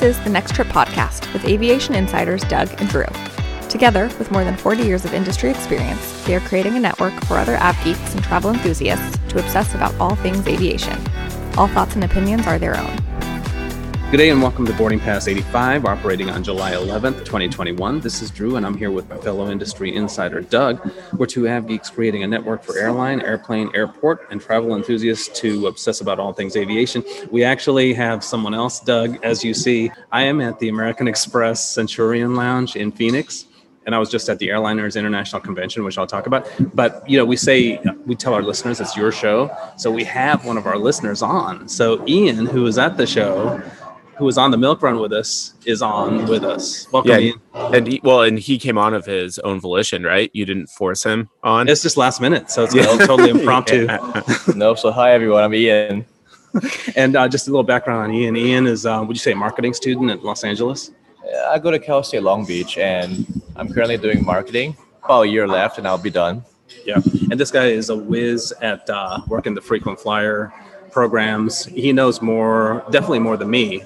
This is the Next Trip podcast with aviation insiders Doug and Drew. Together, with more than 40 years of industry experience, they are creating a network for other av geeks and travel enthusiasts to obsess about all things aviation. All thoughts and opinions are their own. Good day and welcome to Boarding Pass 85, operating on July 11th, 2021. This is Drew, and I'm here with my fellow industry insider Doug. We're two av geeks creating a network for airline, airplane, airport, and travel enthusiasts to obsess about all things aviation. We actually have someone else, Doug, as you see. I am at the American Express Centurion Lounge in Phoenix and I was just at the Airliners International Convention, which I'll talk about. But you know, we say we tell our listeners it's your show, so we have one of our listeners on. So Ian, who was at the show, who was on the milk run with us, is on with us. Welcome, yeah, Ian. and he, well, and he came on of his own volition, right? You didn't force him on. It's just last minute, so it's totally impromptu. no, so hi everyone, I'm Ian. and uh, just a little background on Ian. Ian is, uh, would you say, a marketing student at Los Angeles? I go to Cal State Long Beach, and I'm currently doing marketing. About a year left, and I'll be done. Yeah, and this guy is a whiz at uh, working the frequent flyer programs. He knows more, definitely more than me.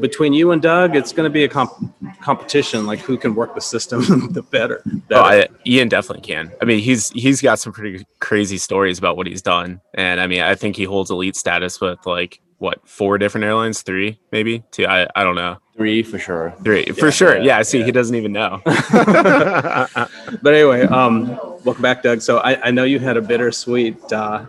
Between you and Doug, it's going to be a comp- competition, like who can work the system the better. better. Oh, I, Ian definitely can. I mean, he's he's got some pretty crazy stories about what he's done, and I mean, I think he holds elite status with like what four different airlines, three maybe, two. I I don't know. Three for sure. Three for sure. Yeah. i see, he doesn't even know. but anyway, um, welcome back, Doug. So I, I know you had a bittersweet uh,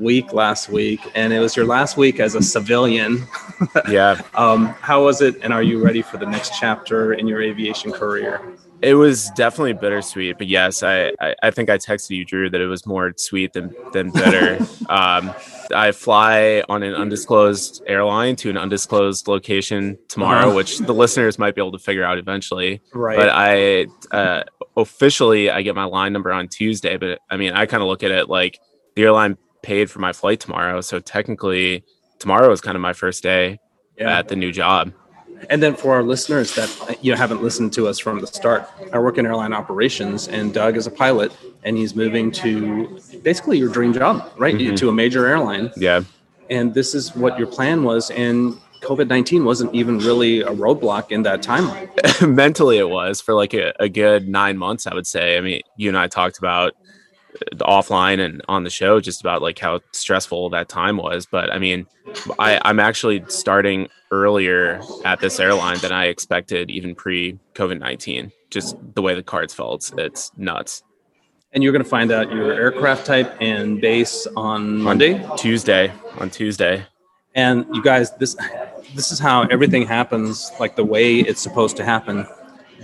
week last week, and it was your last week as a civilian. yeah. um, how was it, and are you ready for the next chapter in your aviation career? It was definitely bittersweet, but yes, I, I, I think I texted you, Drew, that it was more sweet than than bitter. um, I fly on an undisclosed airline to an undisclosed location tomorrow, uh-huh. which the listeners might be able to figure out eventually. Right. But I uh, officially I get my line number on Tuesday, but I mean I kind of look at it like the airline paid for my flight tomorrow, so technically tomorrow is kind of my first day yeah. at the new job. And then for our listeners that you know haven't listened to us from the start, I work in airline operations, and Doug is a pilot, and he's moving to basically your dream job, right? Mm-hmm. To a major airline. Yeah. And this is what your plan was, and COVID nineteen wasn't even really a roadblock in that timeline. Mentally, it was for like a, a good nine months, I would say. I mean, you and I talked about offline and on the show just about like how stressful that time was. But i mean I, i'm actually starting earlier at this airline than i expected even pre covid-19 just the way the cards fell it's, it's nuts. And you're going to find out your aircraft type and base on monday? On tuesday. On tuesday. And you guys this this is how everything happens like the way it's supposed to happen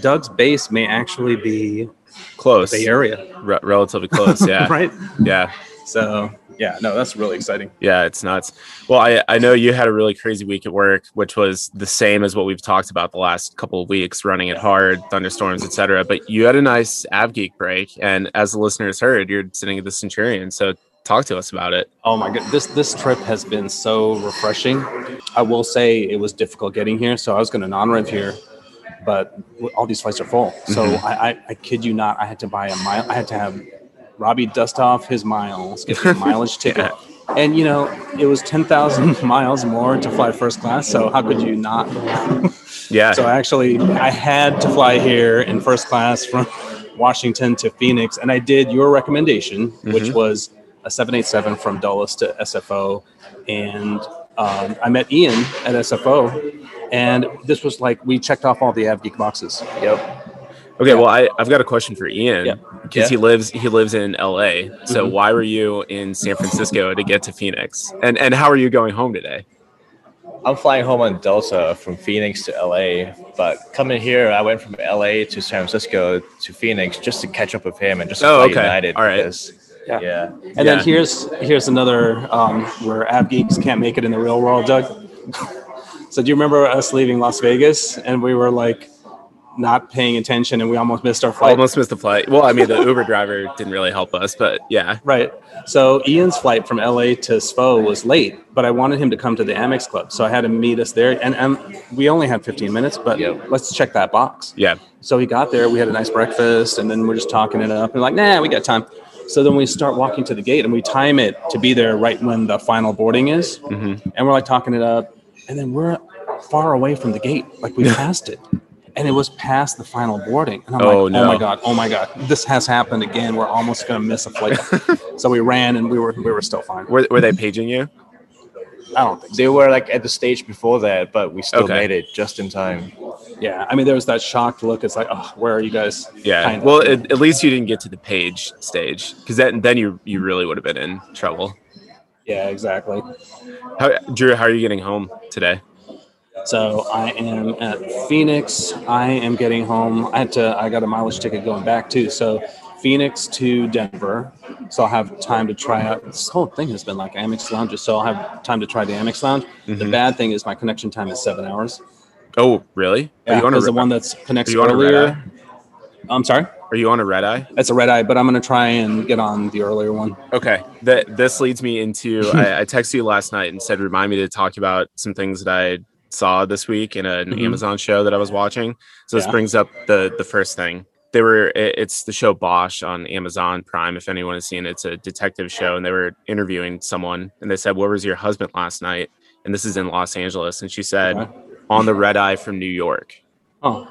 doug's base may actually be close Bay Area, Re- relatively close. Yeah, right. Yeah. So yeah, no, that's really exciting. Yeah, it's nuts. Well, I I know you had a really crazy week at work, which was the same as what we've talked about the last couple of weeks, running it hard, thunderstorms, etc. But you had a nice AvGeek break, and as the listeners heard, you're sitting at the Centurion. So talk to us about it. Oh my god, this this trip has been so refreshing. I will say it was difficult getting here, so I was going to non-rev here but all these flights are full. So mm-hmm. I, I, I, kid you not, I had to buy a mile. I had to have Robbie dust off his miles, get a mileage ticket. yeah. And you know, it was ten thousand miles more to fly first class. So how could you not? yeah. So actually, I had to fly here in first class from Washington to Phoenix, and I did your recommendation, mm-hmm. which was a 787 from Dulles to SFO, and um, I met Ian at SFO, and this was like we checked off all the AvGeek boxes. Yep. Okay, yeah. well, I, I've got a question for Ian because yeah. he lives he lives in LA. So mm-hmm. why were you in San Francisco to get to Phoenix? And and how are you going home today? I'm flying home on Delta from Phoenix to LA, but coming here, I went from LA to San Francisco to Phoenix just to catch up with him and just to oh, fly okay. United. All right. Because, yeah. yeah. And yeah. then here's here's another um, where AvGeeks can't make it in the real world, Doug. So do you remember us leaving Las Vegas and we were like not paying attention and we almost missed our flight? Almost missed the flight. Well, I mean, the Uber driver didn't really help us, but yeah. Right. So Ian's flight from LA to SFO was late, but I wanted him to come to the Amex Club, so I had him meet us there. And, and we only had 15 minutes, but yep. let's check that box. Yeah. So he got there. We had a nice breakfast, and then we're just talking it up. And like, nah, we got time. So then we start walking to the gate, and we time it to be there right when the final boarding is. Mm-hmm. And we're like talking it up, and then we're far away from the gate, like we passed it, and it was past the final boarding. And I'm Oh, like, no. oh my god, oh my god, this has happened again. We're almost gonna miss a flight. so we ran, and we were we were still fine. Were, were they paging you? I don't think so. They were like at the stage before that, but we still Okay. made it just in time. Yeah, I mean, there was that shocked look. It's like, oh, where are you guys? Yeah. Kinda. Well, at, at least you didn't get to the page stage because then then you you really would have been in trouble. Yeah, exactly. How, Drew, how are you getting home today? So I am at Phoenix. I am getting home. I had to. I got a mileage ticket going back too. So Phoenix to Denver. So I'll have time to try out. This whole thing has been like Amex lounges. So I'll have time to try the Amex lounge. The Mhm. bad thing is my connection time is seven hours. Oh, really? Are Yeah, you on a the one that's connects are you on a red earlier. I'm sorry. Are you on a red eye? It's a red eye, but I'm going to try and get on the earlier one. Okay. That this leads me into I, I texted you last night and said remind me to talk about some things that I saw this week in an Mhm. Amazon show that I was watching. So this Yeah. brings up the the first thing. They were it- it's the show Bosch on Amazon Prime. If anyone has seen it, it's a detective show, and they were interviewing someone, and they said, "Where was your husband last night?" And this is in Los Angeles, and she said, Okay. "On the red eye from New York." Oh,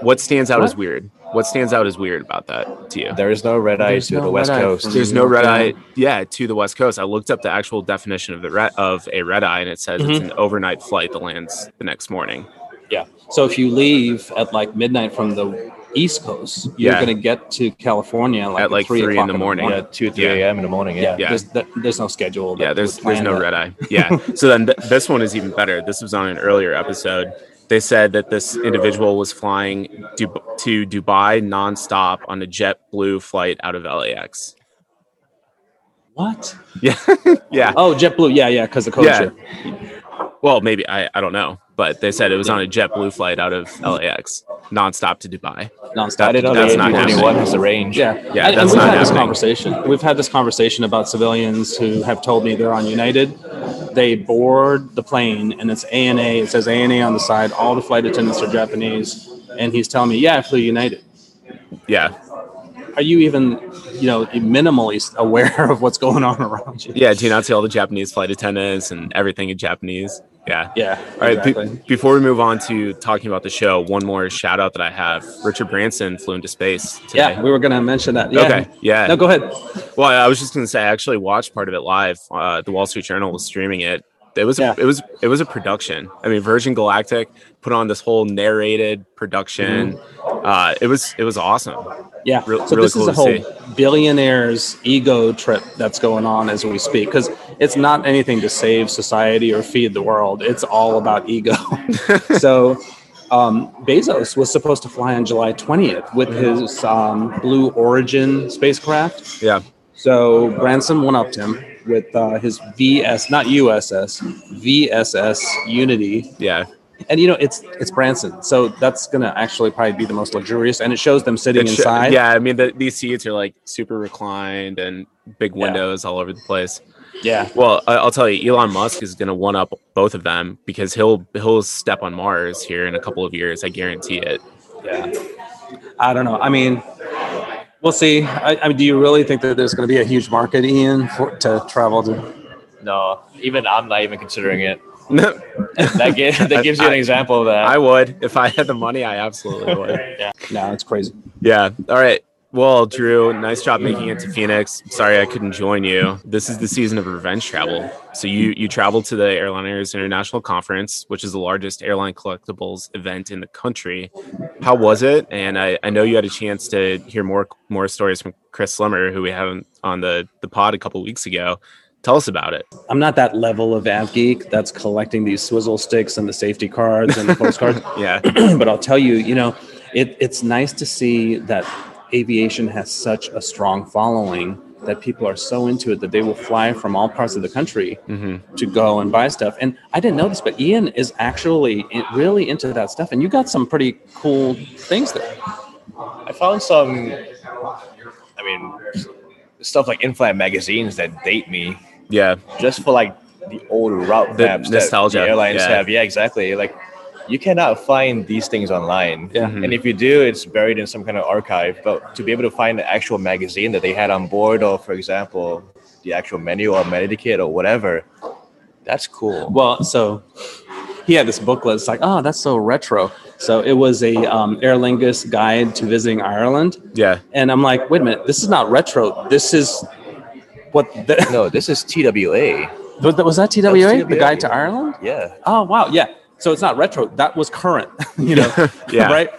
What stands out What? as weird? What stands out as weird about that to you? There is no red eye There's to no the west coast. There's no red eye, yeah, to the west coast. I looked up the actual definition of the red of a red eye, and it says it's mm-hmm. an overnight flight that lands the next morning. yeah. So if you leave at like midnight from the East Coast, you're Yeah. going to get to California like At, like, three, three in the morning. Yeah, two, three Yeah. a.m. in the morning. Yeah, Yeah. Yeah. There's, that, there's no schedule. Yeah, there's there's no that. red eye. Yeah. so then th- this one is even better. This was on an earlier episode. They said that this individual was flying du- to Dubai nonstop on a JetBlue flight out of LAX. What? Yeah, yeah. Oh, JetBlue. Yeah, yeah, because the code Yeah. Well, maybe I, I don't know, but they said it was on a JetBlue flight out of LAX nonstop to Dubai. nonstop. I didn't know That's not A321 has the range. Yeah, Yeah, And, that's and we've not had this conversation. We've had this conversation about civilians who have told me they're on United. They board the plane and it's ANA. It says ANA on the side. All the flight attendants are Japanese, and he's telling me, "Yeah, I flew United." Yeah, Are you even, you know, minimally aware of what's going on around you? yeah. Do you not see all the Japanese flight attendants and everything in Japanese? Yeah. Yeah. All right. be- before we move on to talking about the show, one more shout out that I have: Richard Branson flew into space today. yeah, we were going to mention that. Yeah. Okay. Yeah. No, go ahead. Well, I was just going to say I actually watched part of it live. Uh, the Wall Street Journal was streaming it. It was Yeah. it was it was a production. I mean, Virgin Galactic put on this whole narrated production. Uh, it was it was awesome. Yeah. Real- so really this cool is a whole billionaire's ego trip that's going on as we speak because it's not anything to save society or feed the world. It's all about ego. so um, Bezos was supposed to fly on July 20th with his um, Blue Origin spacecraft. Yeah. So Branson went up to him with uh, his VS, not USS, VSS Unity Yeah. and you know it's it's Branson, so that's gonna actually probably be the most luxurious, and it shows them sitting sh- inside. yeah. I mean, the, these seats are like super reclined and big Yeah. windows all over the place. yeah, Well, I- I'll tell you, Elon Musk is going to one up both of them because he'll he'll step on Mars here in a couple of years. I guarantee it. yeah. I don't know. I mean, we'll see. I, I mean, do you really think that there's going to be a huge market, Ian, for to travel to? No, even I'm not even considering it. No, That, gi- that gives you an I- example of that. I would if I had the money. I absolutely would. Yeah. No, it's crazy. Yeah. All right. Well, Drew, nice job making it to Phoenix. Sorry I couldn't join you. This is the season of revenge travel. So you you traveled to the Airliners International Conference, which is the largest airline collectibles event in the country. How was it? And I, I know you had a chance to hear more more stories from Chris Slimmer, who we had on- on the, the pod a couple weeks ago. Tell us about it. I'm not that level of av geek that's collecting these swizzle sticks and the safety cards and the postcards. Yeah. but I'll tell you, you know, it, it's nice to see that aviation has such a strong following that people are so into it that they will fly from all parts of the country hmm to go and buy stuff. And I didn't know this, but Ian is actually really into that stuff. And you got some pretty cool things there. I found some, I mean, stuff like in-flight magazines that date me Yeah. just for like the old route The maps nostalgia, that the airlines yeah. have. Yeah, exactly. Like you cannot find these things online. Yeah. Mhm. And if you do, it's buried in some kind of archive. But to be able to find the actual magazine that they had on board, or for example, the actual menu or Medikit or whatever, that's cool. Well, so he had this booklet. It's like, oh, that's so retro. So it was a um, Aer Lingus guide to visiting Ireland, Yeah. and I'm like, wait a minute, this is not retro. This is what the, No, this is TWA. was that, was that TWA, That was the TWA. guide to Ireland? Yeah. Oh wow, yeah. So it's not retro. That was current, you know, Yeah. right?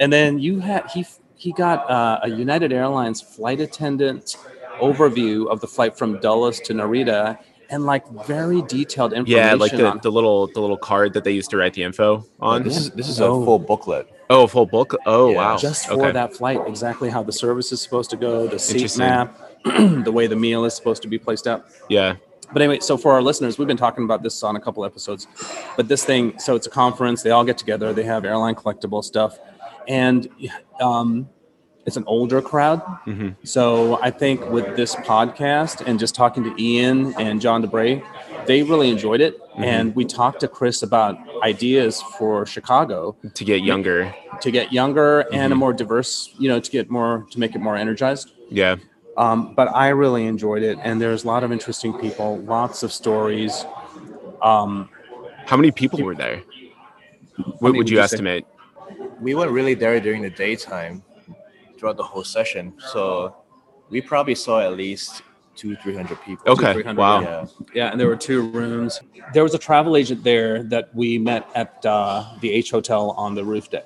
And then you had he he got uh, a United Airlines flight attendant overview of the flight from Dulles to Narita, and like very detailed information. Yeah, like the, on, the little the little card that they used to write the info on. This is this is Oh. a full booklet. Oh, a full book. Oh, Yeah, wow. just for okay. that flight, exactly how the service is supposed to go, the seat map, the way the meal is supposed to be placed out. Yeah. But anyway, so for our listeners, we've been talking about this on a couple episodes. But this thing, so it's a conference. They all get together. They have airline collectible stuff, and um, it's an older crowd. Mhm. So I think with this podcast and just talking to Ian and John DeBray, they really enjoyed it. And we talked to Chris about ideas for Chicago To get younger. to get younger and a more diverse, you know, to get more to make it more energized. Yeah. Um, but I really enjoyed it, and there's a lot of interesting people, lots of stories. Um, How many people were there? What would would you you say? estimate? We weren't really there during the daytime throughout the whole session. So we probably saw at least two, three hundred people. Okay. 300, Wow. Yeah. yeah, and there were two rooms. There was a travel agent there that we met at uh, the H Hotel on the roof deck.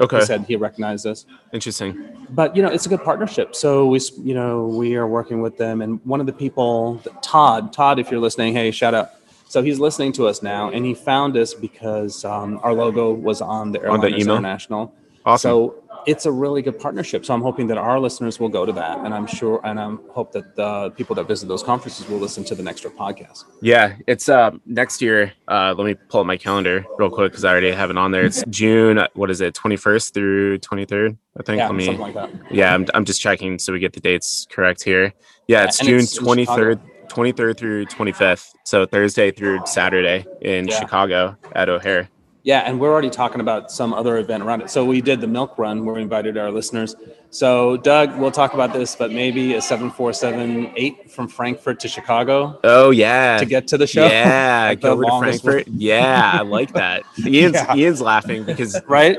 Okay. He said he recognized us. Interesting. but you know it's a good partnership so we you know we are working with them and one of the people todd todd if you're listening hey shout out so he's listening to us now and he found us because um, our logo was on the On the email? international Awesome. so it's a really good partnership so i'm hoping that our listeners will go to that and i'm sure and i'm hope that the people that visit those conferences will listen to the Next Trip podcast Yeah, it's uh next year. Uh, let me pull up my calendar real quick because I already have it on there. It's June. What is it? Twenty first through twenty third. I think. yeah let me. something like that yeah, I'm, I'm just checking so we get the dates correct here. Yeah, it's and June it's twenty third, twenty third through twenty fifth. So Thursday through Saturday in Yeah. Chicago at O'Hare. Yeah, and we're already talking about some other event around it. So we did the milk run where we invited our listeners. So Doug, we'll talk about this, but maybe a seven four seven eight from Frankfurt to Chicago Oh yeah. to get to the show. Yeah, Like go over to Frankfurt. Yeah, I like that. Ian's Yeah. Ian's laughing because Right?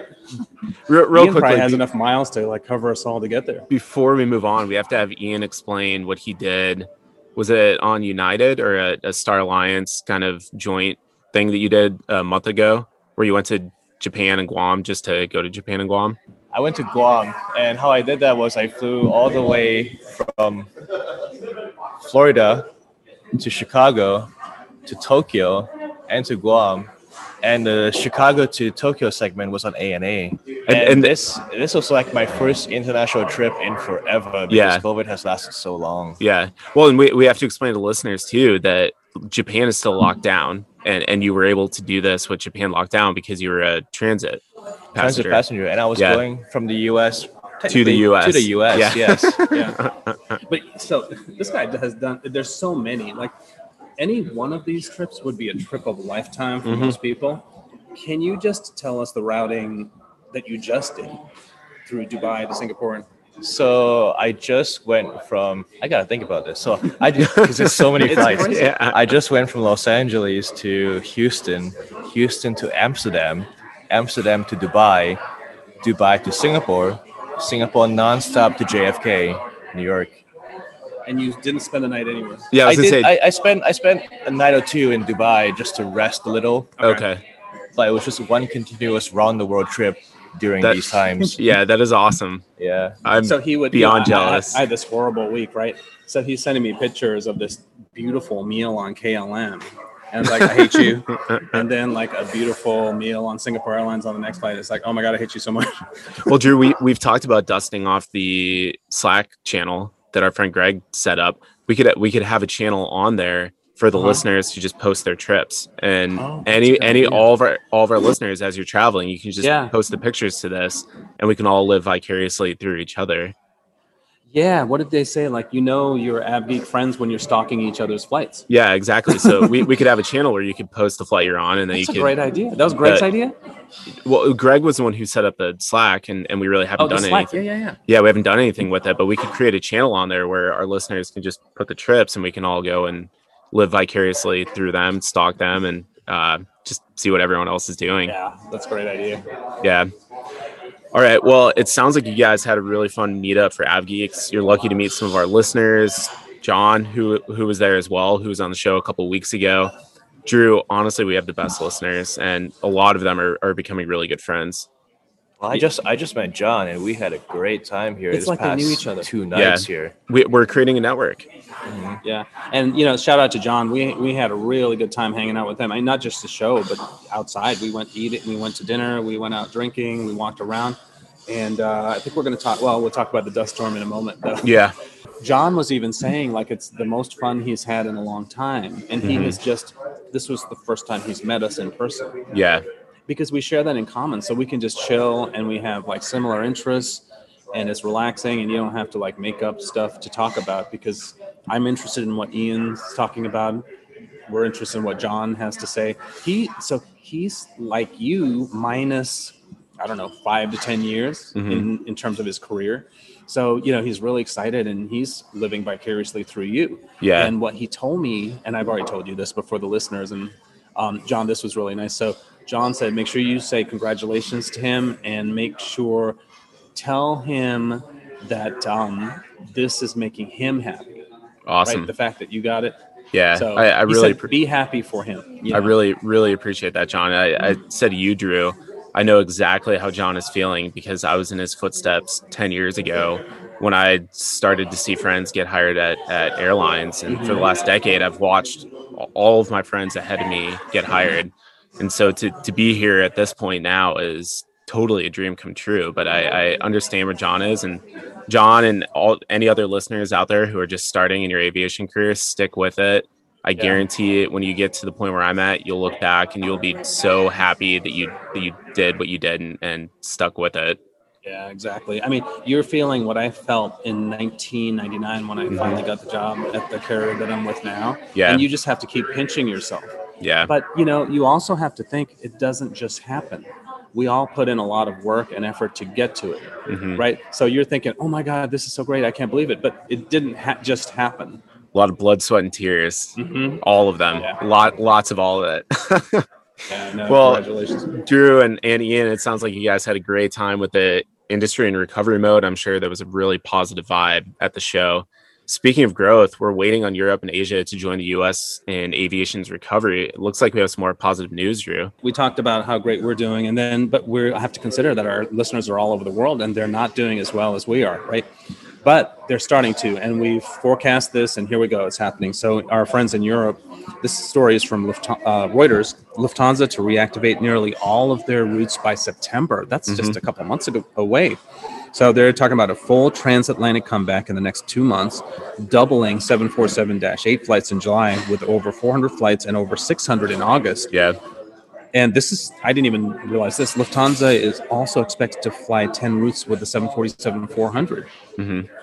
real, real Ian probably quickly has be- enough miles to like cover us all to get there. before we move on, we have to have Ian explain what he did. Was it on United or a, a Star Alliance kind of joint thing that you did a month ago, where you went to Japan and Guam just to go to Japan and Guam? I went to Guam, and how I did that was I flew all the way from Florida to Chicago to Tokyo and to Guam. And the Chicago to Tokyo segment was on ANA. And this this was like my first international trip in forever because Yeah. COVID has lasted so long. Yeah. Well, and we, we have to explain to listeners too that Japan is still locked down, and, and you were able to do this with Japan locked down because you were a transit Transit passenger. passenger, and I was Yeah. going from the U.S. To the US. To the U.S. Yeah. Yes. Yeah. but so this guy has done there's so many. Like any one of these trips would be a trip of a lifetime for Mhm. most people. Can you just tell us the routing that you just did through Dubai to Singapore and So I just went from. I gotta think about this. So I because there's so many flights. Yeah. I just went from Los Angeles to Houston, Houston to Amsterdam, Amsterdam to Dubai, Dubai to Singapore, Singapore nonstop to JFK, New York. and you didn't spend the night anywhere? Yeah, I I, gonna did. say. I, I spent I spent a night or two in Dubai just to rest a little. okay. But it was just one continuous round the world trip during That- these times. Yeah, that is awesome. Yeah. I'm so he would beyond you know, I- I- jealous. I, had this horrible week, right? So he's sending me pictures of this beautiful meal on KLM. And it's like, I hate you. And then like a beautiful meal on Singapore Airlines on the next flight. It's like, oh my God, I hate you so much. well, Drew, we we've talked about dusting off the Slack channel that our friend Greg set up. We could we could have a channel on there for the Uh-huh. listeners to just post their trips and Oh, any any all of our all of our listeners as you're traveling, you can just Yeah. post the pictures to this, and we can all live vicariously through each other. Yeah. What did they say? Like, you know, your AvGeek friends when you're stalking each other's flights. Yeah, exactly. So we, we could have a channel where you could post the flight you're on, and then That's you a could. great idea. That was Greg's Uh, idea. Well, Greg was the one who set up the Slack, and, and we really haven't Oh, done Slack. anything. Yeah, yeah, yeah. yeah, we haven't done anything with it, but we could create a channel on there where our listeners can just put the trips and we can all go and live vicariously through them, stalk them, and uh, just see what everyone else is doing. Yeah, that's a great idea. Yeah. All right. Well, it sounds like you guys had a really fun meetup for AvGeeks. You're lucky to meet some of our listeners. John, who who was there as well, who was on the show a couple weeks ago. Drew, honestly, we have the best listeners, and a lot of them are, are becoming really good friends. Well, I just I just met John and we had a great time here. It's this like they knew each other. Two nights here. We, we're creating a network. Yeah, and you know, shout out to John. We we had a really good time hanging out with him. I mean, not just the show, but outside. We went to eat it. We went to dinner. We went out drinking. We walked around, and uh, I think we're going to talk. Well, we'll talk about the dust storm in a moment, though. Yeah. John was even saying like it's the most fun he's had in a long time, and he Mhm. was just. This was the first time he's met us in person Yeah. Because we share that in common, so we can just chill and we have like similar interests, and it's relaxing, and you don't have to like make up stuff to talk about because I'm interested in what Ian's talking about. We're interested in what John has to say. He so he's like you minus I don't know five to ten years Mhm. in in terms of his career. So you know he's really excited and he's living vicariously through you. Yeah. And what he told me, and I've already told you this before the listeners, and um, John, this was really nice. So John said, make sure you say congratulations to him and make sure tell him that um, this is making him happy. Awesome. Right? The fact that you got it. Yeah. So I, I really said, pre- be happy for him. you I really, really appreciate that, John. I, I said to you, Drew, I know exactly how John is feeling because I was in his footsteps 10 years ago when I started to see friends get hired at, at airlines. And for the last decade, I've watched all of my friends ahead of me get hired. And so to, to be here at this point now is totally a dream come true. But I, I understand where John is. And John and all any other listeners out there who are just starting in your aviation career, stick with it. I guarantee it when you get to the point where I'm at, you'll look back and you'll be so happy that you that you did what you did and, and stuck with it. Yeah, exactly. I mean, you're feeling what I felt in 1999 when I mm-hmm. finally got the job at the carrier that I'm with now. Yeah. And you just have to keep pinching yourself. Yeah. But you know, you also have to think it doesn't just happen. We all put in a lot of work and effort to get to it, Mhm. right? So you're thinking, "Oh my God, this is so great! I can't believe it!" But it didn't ha- just happen. A lot of blood, sweat, and tears. Mm-hmm. All of them. Yeah. Lot lots of all of it. Yeah, no, Well, congratulations. Drew and, and Ian, it sounds like you guys had a great time with the industry in recovery mode. I'm sure there was a really positive vibe at the show. Speaking of growth, we're waiting on Europe and Asia to join the US in aviation's recovery. It looks like we have some more positive news, Drew. We talked about how great we're doing, and then, but we have to consider that our listeners are all over the world, and they're not doing as well as we are, right? But they're starting to, and we've forecast this, and here we go. It's happening. So our friends in Europe, this story is from Lufthansa, uh, Reuters. Lufthansa to reactivate nearly all of their routes by September. That's just a couple months ago, away. So they're talking about a full transatlantic comeback in the next two months, doubling 747-8 flights in July with over 400 flights and over 600 in August. Yeah. And this is, I didn't even realize this. Lufthansa is also expected to fly 10 routes with the 747 400. Mm-hmm.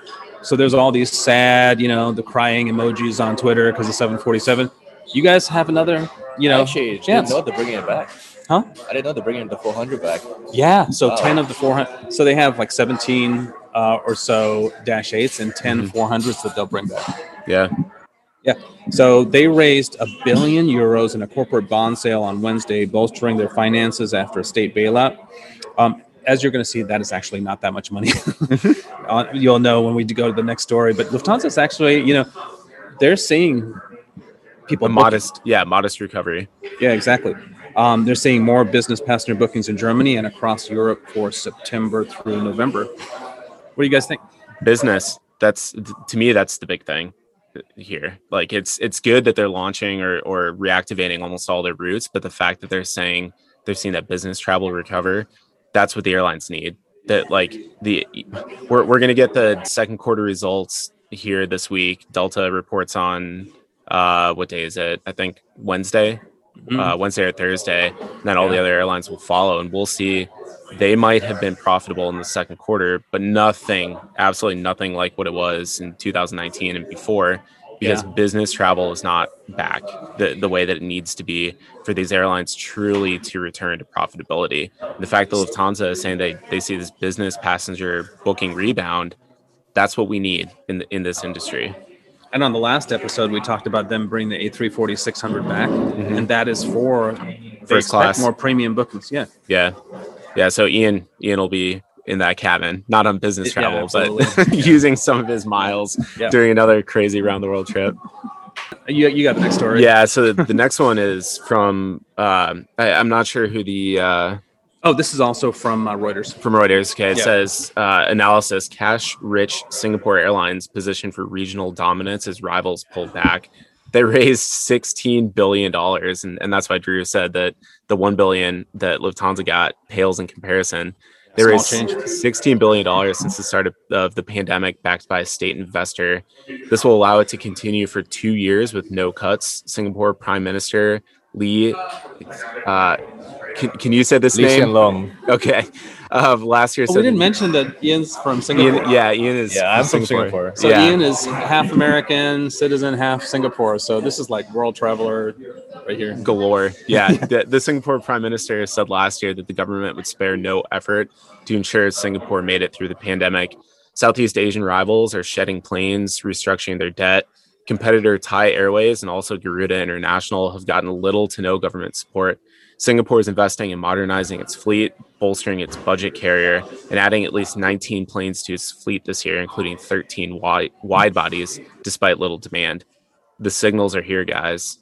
So there's all these sad, you know, the crying emojis on Twitter because of 747. You guys have another, you know, Actually, chance. didn't know they're bringing it back. Huh? I didn't know they're bringing the 400 back. Yeah. So Wow. 10 of the 400. So they have like 17 uh, or so dash eights and 10 400s that they'll bring back. Yeah. Yeah. So they raised a billion euros in a corporate bond sale on Wednesday, bolstering their finances after a state bailout. Um, as you're going to see, that is actually not that much money. Uh, You'll know when we go to the next story. But Lufthansa is actually, you know, they're seeing people A booking- modest, yeah, modest recovery. Yeah, exactly. Um, they're seeing more business passenger bookings in Germany and across Europe for September through November. What do you guys think? business. That's to me that's the big thing here. Like it's it's good that they're launching or or reactivating almost all their routes but the fact that they're saying they're seeing that business travel recover that's what the airlines need. That like the we're, we're to get the second quarter results here this week. Delta reports on uh what day is it? I think wednesday uh, wednesday or thursday and then all the other airlines will follow and we'll see they might have been profitable in the second quarter, but nothing, absolutely nothing like what it was in 2019 and before, because Yeah. business travel is not back the, the way that it needs to be for these airlines truly to return to profitability. The fact that Lufthansa is saying they, they see this business passenger booking rebound, that's what we need in the, in this industry. And on the last episode, we talked about them bringing the A340 600 back, and that is for Mm-hmm. First class. more premium bookings. Yeah, Yeah, yeah. So Ian, Ian will be in that cabin, not on business Yeah, travel, but absolutely. using some of his miles Yeah. during another crazy round the world trip. you, you got the next story. Yeah. So the, the next one is from um, I, I'm not sure who the uh, Oh, this is also from uh, Reuters. from Reuters. Okay, it Yeah. says uh, analysis: cash-rich Singapore Airlines position for regional dominance as rivals pulled back. They raised sixteen billion dollars, and, and that's why Drew said that the one billion that Lufthansa got pales in comparison. They Small raised change. sixteen billion dollars since the start of, of the pandemic, backed by a state investor. This will allow it to continue for two years with no cuts. Singapore Prime Minister Lee, uh, can, can you say this Lee name? Hsien Loong. Okay. Of last year. Oh, we didn't mention that Ian's from Singapore. Ian, yeah, Ian is. Yeah, I'm from Singapore. So yeah. Ian is half American citizen, half Singapore. So this is like world traveler right here. galore. Yeah, the, the Singapore Prime Minister said last year that the government would spare no effort to ensure Singapore made it through the pandemic. Southeast Asian rivals are shedding planes, restructuring their debt. Competitor Thai Airways and also Garuda International have gotten little to no government support. Singapore is investing in modernizing its fleet, bolstering its budget carrier, and adding at least 19 planes to its fleet this year, including 13 wide, wide bodies, despite little demand. The signals are here, guys.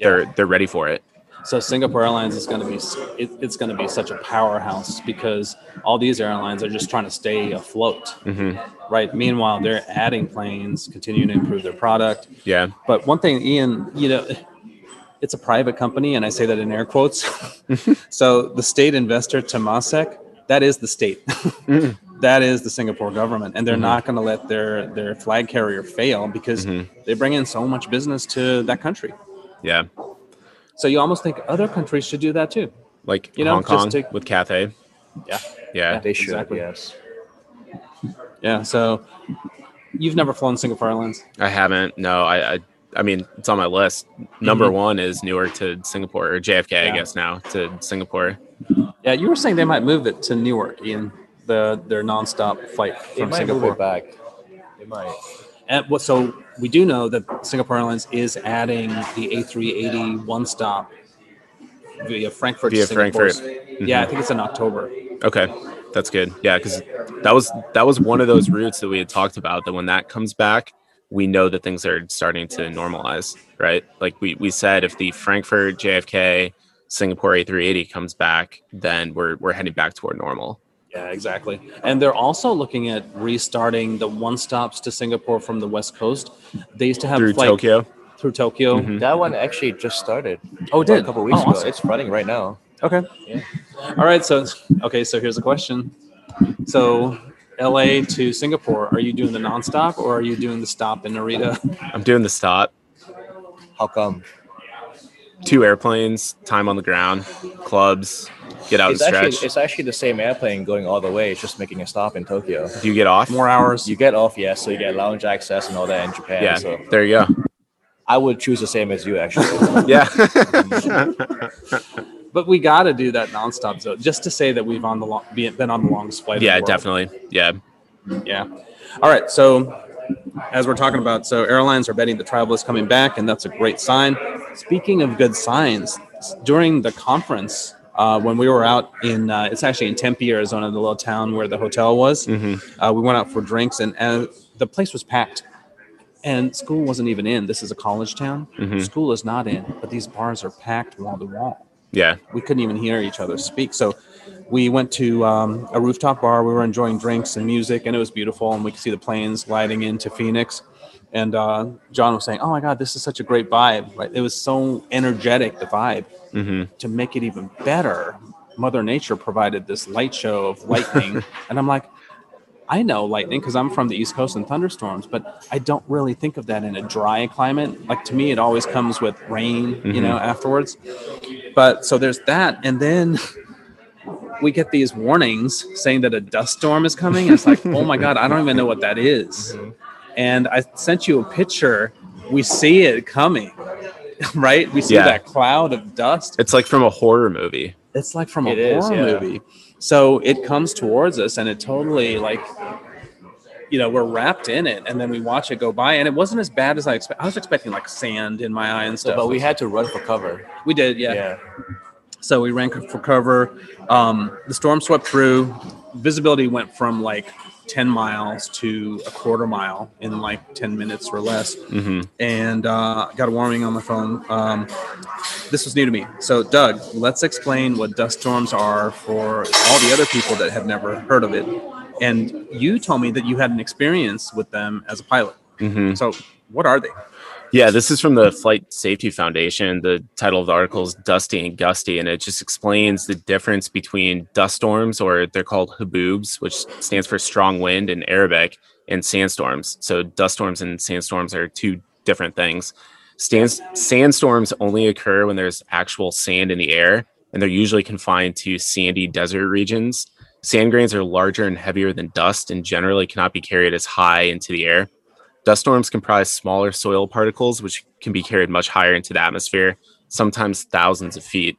They're they're ready for it. So Singapore Airlines is going to be it, it's going to be such a powerhouse because all these airlines are just trying to stay afloat, Mhm. Right? Meanwhile, they're adding planes, continuing to improve their product. Yeah. But one thing, Ian, you know, it's a private company, and I say that in air quotes. so the state investor Temasek, that is the state. Mm-hmm. That is the Singapore government, and they're mm-hmm. not going to let their their flag carrier fail because mm-hmm. they bring in so much business to that country. Yeah. So you almost think other countries should do that too. Like You know, Hong Kong just to- with Cathay. Yeah. Yeah. They should, Exactly. yes. Yeah. So you've never flown Singapore Airlines. I haven't. No, I, I I mean it's on my list. Number mm-hmm. one is Newark to Singapore or JFK, Yeah. I guess now to Singapore. Yeah, you were saying they might move it to Newark, Ian. The their nonstop flight from might move Singapore. it back. It might. And what, so we do know that Singapore Airlines is adding the A380 one stop via Frankfurt. to Via Singapore. Frankfurt. Yeah, I mm-hmm. think it's in October. Okay. That's good. Yeah, because that was that was one of those routes that we had talked about that when that comes back, we know that things are starting to normalize, right? Like we, we said if the Frankfurt JFK Singapore A380 comes back, then we're we're heading back toward normal. Yeah, exactly. And they're also looking at restarting the one stops to Singapore from the West Coast. They used to have Through flight Tokyo. through Tokyo. Mhm. That one actually just started. Oh, it did? a couple weeks Oh, ago. awesome. It's running right now. Okay. Yeah. All right. So, okay. So here's a question. So, LA to Singapore, are you doing the nonstop or are you doing the stop in Narita? I'm doing the stop. How come? Two airplanes, time on the ground, clubs, get out It's and actually stretch. it's actually the same airplane going all the way. It's just making a stop in Tokyo. Do you get off? More hours. You get off, yes, so you get lounge access and all that in Japan. yeah, So there you go. I would choose the same as you actually. Yeah. But we got to do that nonstop zone just to say that we've on the long, been on the longest flight. yeah, definitely. Yeah. Yeah. All right. So, as we're talking about, so airlines are betting the travel is coming back, and that's a great sign. Speaking of good signs, during the conference, uh, when we were out in, uh, it's actually in Tempe, Arizona, the little town where the hotel was, hmm uh, we went out for drinks, and, and the place was packed. And school wasn't even in. This is a college town. Mhm. School is not in, but these bars are packed wall to wall Yeah. we couldn't even hear each other speak. So we went to um, a rooftop bar. We were enjoying drinks and music, and it was beautiful. And we could see the planes gliding into Phoenix. And uh, John was saying, "Oh my God, this is such a great vibe! Right? It was so energetic, the vibe. hmm To make it even better, Mother Nature provided this light show of lightning, and I'm like." I know lightning because I'm from the East Coast and thunderstorms, but I don't really think of that in a dry climate. Like to me, it always comes with rain, you Mhm. know, afterwards. But so there's that, and then we get these warnings saying that a dust storm is coming. It's like, oh my god, I don't even know what that is. And I sent you a picture. We see it coming, right? We see Yeah. that cloud of dust. It's like from a horror movie. It's like from a It is, horror yeah. movie. So it comes towards us, and it totally like you know we're wrapped in it, and then we watch it go by, and it wasn't as bad as I expect. I was expecting like sand in my eye and stuff. but we had to run for cover. we did, Yeah. So we ran for cover. Um, the storm swept through. Visibility went from like 10 miles to a quarter mile in like 10 minutes or less. hmm And uh, got a warning on my phone. Um, this was new to me. So, Doug, let's explain what dust storms are for all the other people that have never heard of it. And you told me that you had an experience with them as a pilot. hmm So, what are they? Yeah, this is from the Flight Safety Foundation. The title of the article is Dusty and Gusty, and it just explains the difference between dust storms, or they're called haboobs, which stands for strong wind in Arabic, and sandstorms. So, dust storms and sandstorms are two different things. Stands, sandstorms only occur when there's actual sand in the air, and they're usually confined to sandy desert regions. Sand grains are larger and heavier than dust and generally cannot be carried as high into the air. Dust storms comprise smaller soil particles, which can be carried much higher into the atmosphere, sometimes thousands of feet.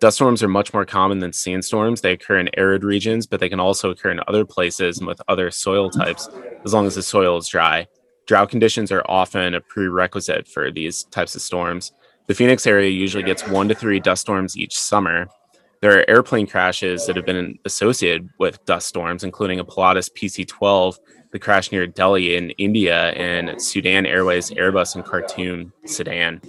Dust storms are much more common than sandstorms. They occur in arid regions, but they can also occur in other places and with other soil types, as long as the soil is dry. Drought conditions are often a prerequisite for these types of storms. The Phoenix area usually gets one to three dust storms each summer. There are airplane crashes that have been associated with dust storms, including a Pilatus PC 12 the crash near Delhi in India and Sudan Airways Airbus in Khartoum, Sudan.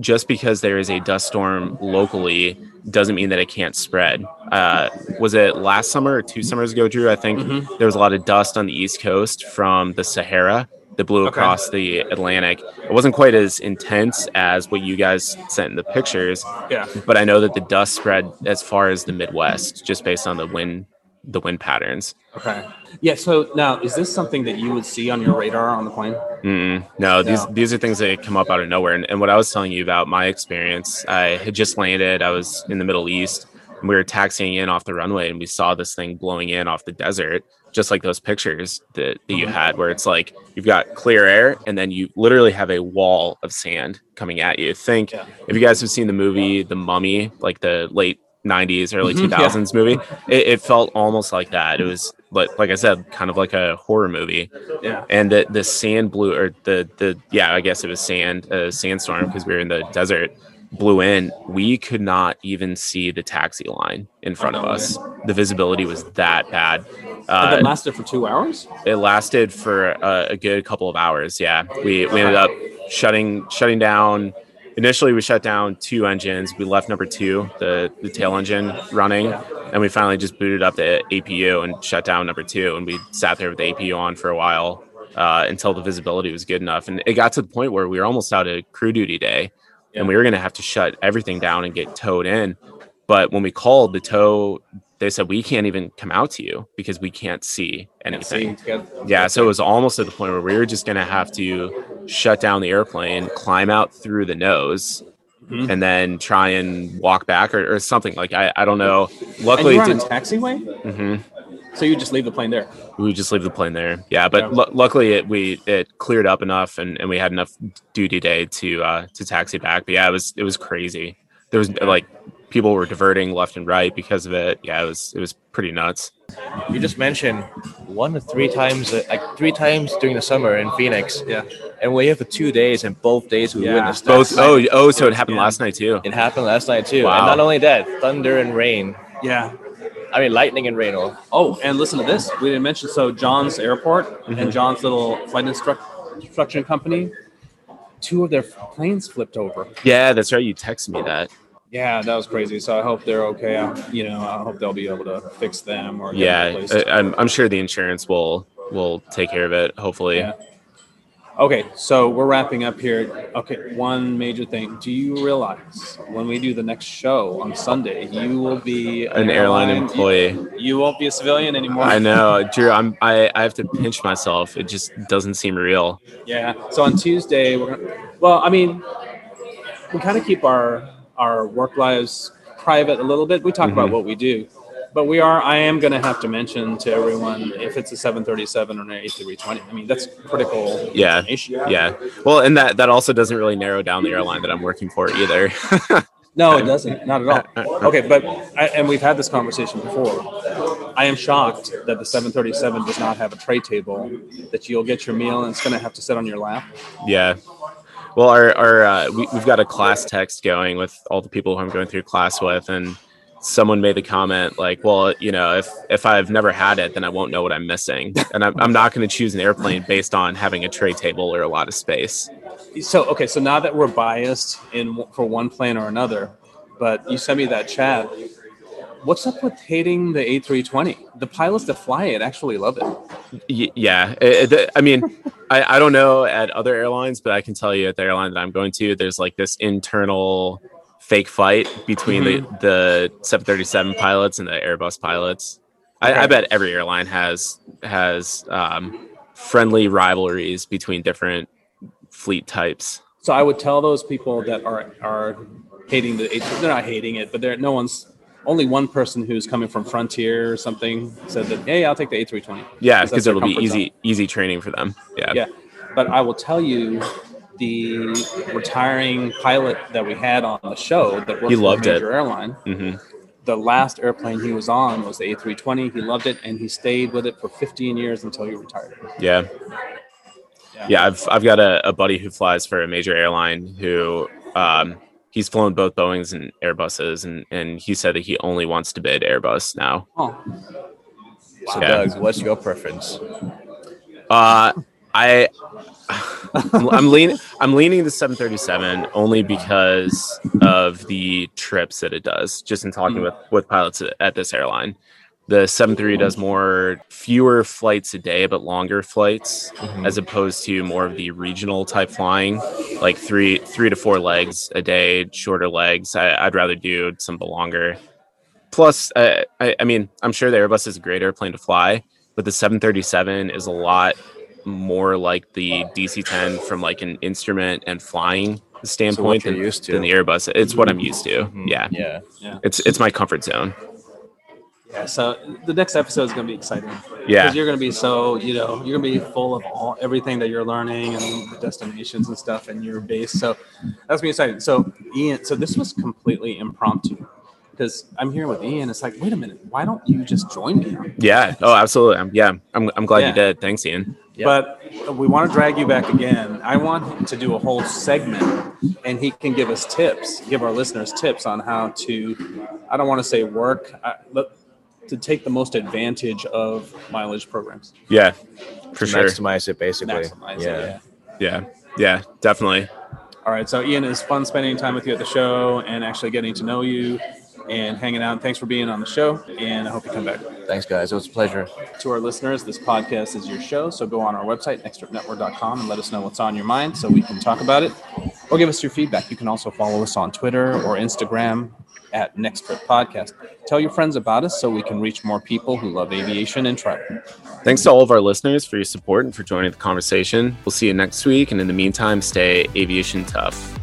Just because there is a dust storm locally doesn't mean that it can't spread. Uh, was it last summer or two summers ago, Drew? I think Mhm. there was a lot of dust on the East Coast from the Sahara that blew Okay. across the Atlantic. It wasn't quite as intense as what you guys sent in the pictures, Yeah. but I know that the dust spread as far as the Midwest just based on the wind the wind patterns. Okay. Yeah. So now, is this something that you would see on your radar on the plane? Mm-mm. No, these No. these are things that come up out of nowhere. And, and what I was telling you about my experience, I had just landed. I was in the Middle East, and we were taxiing in off the runway, and we saw this thing blowing in off the desert, just like those pictures that, that you mm-hmm. had, where it's like you've got clear air, and then you literally have a wall of sand coming at you. Think Yeah. if you guys have seen the movie The Mummy, like the late 90s, early Mhm, yeah. 2000s movie, it, it felt almost like that. It was, like, like I said, kind of like a horror movie. Yeah. and the the sand blew or the the yeah i guess it was sand a sandstorm because we were in the desert blew in. We could not even see the taxi line in front of Oh, us. the visibility was that bad. Uh, that lasted for two hours. it lasted for a, a good couple of hours yeah. We, we ended up shutting shutting down initially we shut down two engines. We left number two the the tail engine running and we finally just booted up the apu and shut down number two and we sat there with the apu on for a while uh, until the visibility was good enough. And it got to the point where we were almost out of crew duty day and we were going to have to shut everything down and get towed in. But when we called the tow they said we can't even come out to you because we can't see anything. See, yeah, so it was almost at the point where we were just going to have to shut down the airplane, climb out through the nose, Mhm. and then try and walk back or, or something. Like I, I don't know. And Luckily, you it were on a didn't. taxiway, hmm so you just leave the plane there. We just leave the plane there. Yeah, but Yeah. lu- luckily it we it cleared up enough, and, and we had enough duty day to uh, to taxi back. But yeah, it was it was crazy. There was like people were diverting left and right because of it. Yeah, it was it was pretty nuts. You just mentioned one to three times, uh, like three times during the summer in Phoenix. Yeah. And we're here for two days, and both days we Yeah. witnessed. Both. Oh, oh, so it happened Yeah. last night too. It happened last night too. Wow. And not only that, thunder and rain. Yeah. I mean, lightning and rain. Oh, Oh, and listen to this. We didn't mention so John's Airport Mhm. and John's little flight instruct- instruction company. Two of their planes flipped over. Yeah, that's right. You texted me that. Yeah, that was crazy. So I hope they're okay. I, you know, I hope they'll be able to fix them or yeah. I, I'm, I'm sure the insurance will will take care of it hopefully Yeah. Okay, so we're wrapping up here. Okay, one major thing. Do you realize when we do the next show on Sunday, you will be an airline employee You, you won't be a civilian anymore. i know drew i'm I, I have to pinch myself it just doesn't seem real Yeah. So on Tuesday, we're gonna. Well, I mean, we kind of keep our our work lives private a little bit. We talk about Mhm. what we do, but we are. I am going to have to mention to everyone if it's a 737 or an A320. I mean, that's critical Yeah. information. yeah well and that that also doesn't really narrow down the airline that i'm working for either No, it doesn't. Not at all. Okay, but I, and we've had this conversation before. I am shocked that the 737 does not have a tray table that you'll get your meal and it's going to have to sit on your lap. Yeah. Well, our, our uh, we, we've got a class text going with all the people who I'm going through class with, and someone made the comment like, "Well, you know, if if I've never had it, then I won't know what I'm missing, and I'm, I'm not going to choose an airplane based on having a tray table or a lot of space." So okay, so now that we're biased in for one plane or another, but you sent me that chat. What's up with hating the A320? The pilots that fly it actually love it. Y- yeah, eh, eh, it- it- I mean, I, I don't know at other airlines, but I can tell you at the airline that I'm going to, there's like this internal fake fight between the, mm-hmm. the 737 pilots and the Airbus pilots. I, I bet every airline has has um, friendly rivalries between different fleet types. So I would tell those people that are are hating the They're not hating it, but they're no one's. Only one person who's coming from Frontier or something said that, "Hey, I'll take the A320." Yeah, because it'll be easy zone. easy training for them. Yeah. Yeah, but I will tell you, the retiring pilot that we had on the show that worked He for loved a it. major airline. hmm The last airplane he was on was the A320. He loved it, and he stayed with it for 15 years until he retired. Yeah. Yeah. Yeah, I've I've got a, a buddy who flies for a major airline who um, he's flown both Boeing's and Airbuses, and and he said that he only wants to bid Airbus now. Oh, So, Yeah. Doug, what's your preference? Uh, I I'm, I'm leaning I'm leaning the 737 only because of the trips that it does. Just in talking with with pilots at, at this airline, the 73 does more fewer flights a day, but longer flights as opposed to more of the regional type flying, like three three to four legs a day, shorter legs. I, I'd rather do some of the longer. Plus, uh, I, I mean, I'm sure the Airbus is a great airplane to fly, but the 737 is a lot more like the DC-10 from like an instrument and flying standpoint you're than, than the Airbus. It's what I'm used to. Mm-hmm. Yeah, Yeah. it's it's my comfort zone. Yeah. So the next episode is going to be exciting. Yeah. because you're going to be so you know you're going to be full of all everything that you're learning and the destinations and stuff and your base. So that's going to be exciting. So Ian, so this was completely impromptu because I'm here with Ian. It's like, wait a minute, why don't you just join me? Yeah. Oh, absolutely. I'm, yeah. I'm, I'm glad Yeah. you did. Thanks, Ian. Yep. But we want to drag you back again. I want him to do a whole segment and he can give us tips, give our listeners tips on how to, I don't want to say work, I, but to take the most advantage of mileage programs. Yeah, for sure. Maximize it, basically. Maximize it, yeah. Yeah. Yeah. Definitely. All right. So, Ian, it's fun spending time with you at the show and actually getting to know you and hanging out. Thanks for being on the show. And I hope you come back. Thanks, guys. It was a pleasure. To our listeners, this podcast is your show. So go on our website, nexttripnetwork.com, and let us know what's on your mind so we can talk about it or give us your feedback. You can also follow us on Twitter or Instagram at Next Trip Podcast. Tell your friends about us so we can reach more people who love aviation and travel. Thanks to all of our listeners for your support and for joining the conversation. We'll see you next week. And in the meantime, stay aviation tough.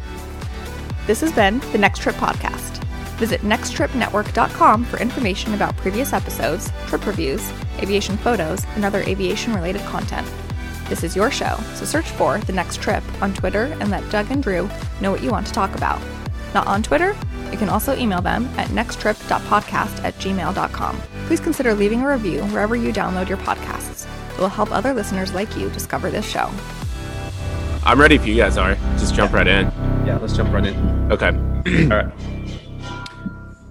This has been the Next Trip Podcast. Visit nexttripnetwork.com for information about previous episodes, trip reviews, aviation photos, and other aviation related content. This is your show, so search for The Next Trip on Twitter and let Doug and Drew know what you want to talk about. Not on Twitter? You can also email them at nexttrip.podcast at gmail.com. Please consider leaving a review wherever you download your podcasts. It will help other listeners like you discover this show. I'm ready if you guys are. Just jump right in. Yeah, let's jump right in. Okay. All right.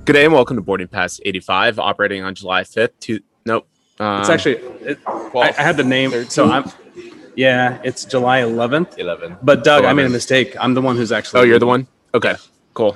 Good day and welcome to Boarding Pass 85, operating on July 5th. To, nope. Um, It's actually, it, I, I had the name. So I'm, yeah, it's July 11th. 11. But Doug, I made a mistake. I'm the one who's actually. Oh, you're the one? Okay. Cool.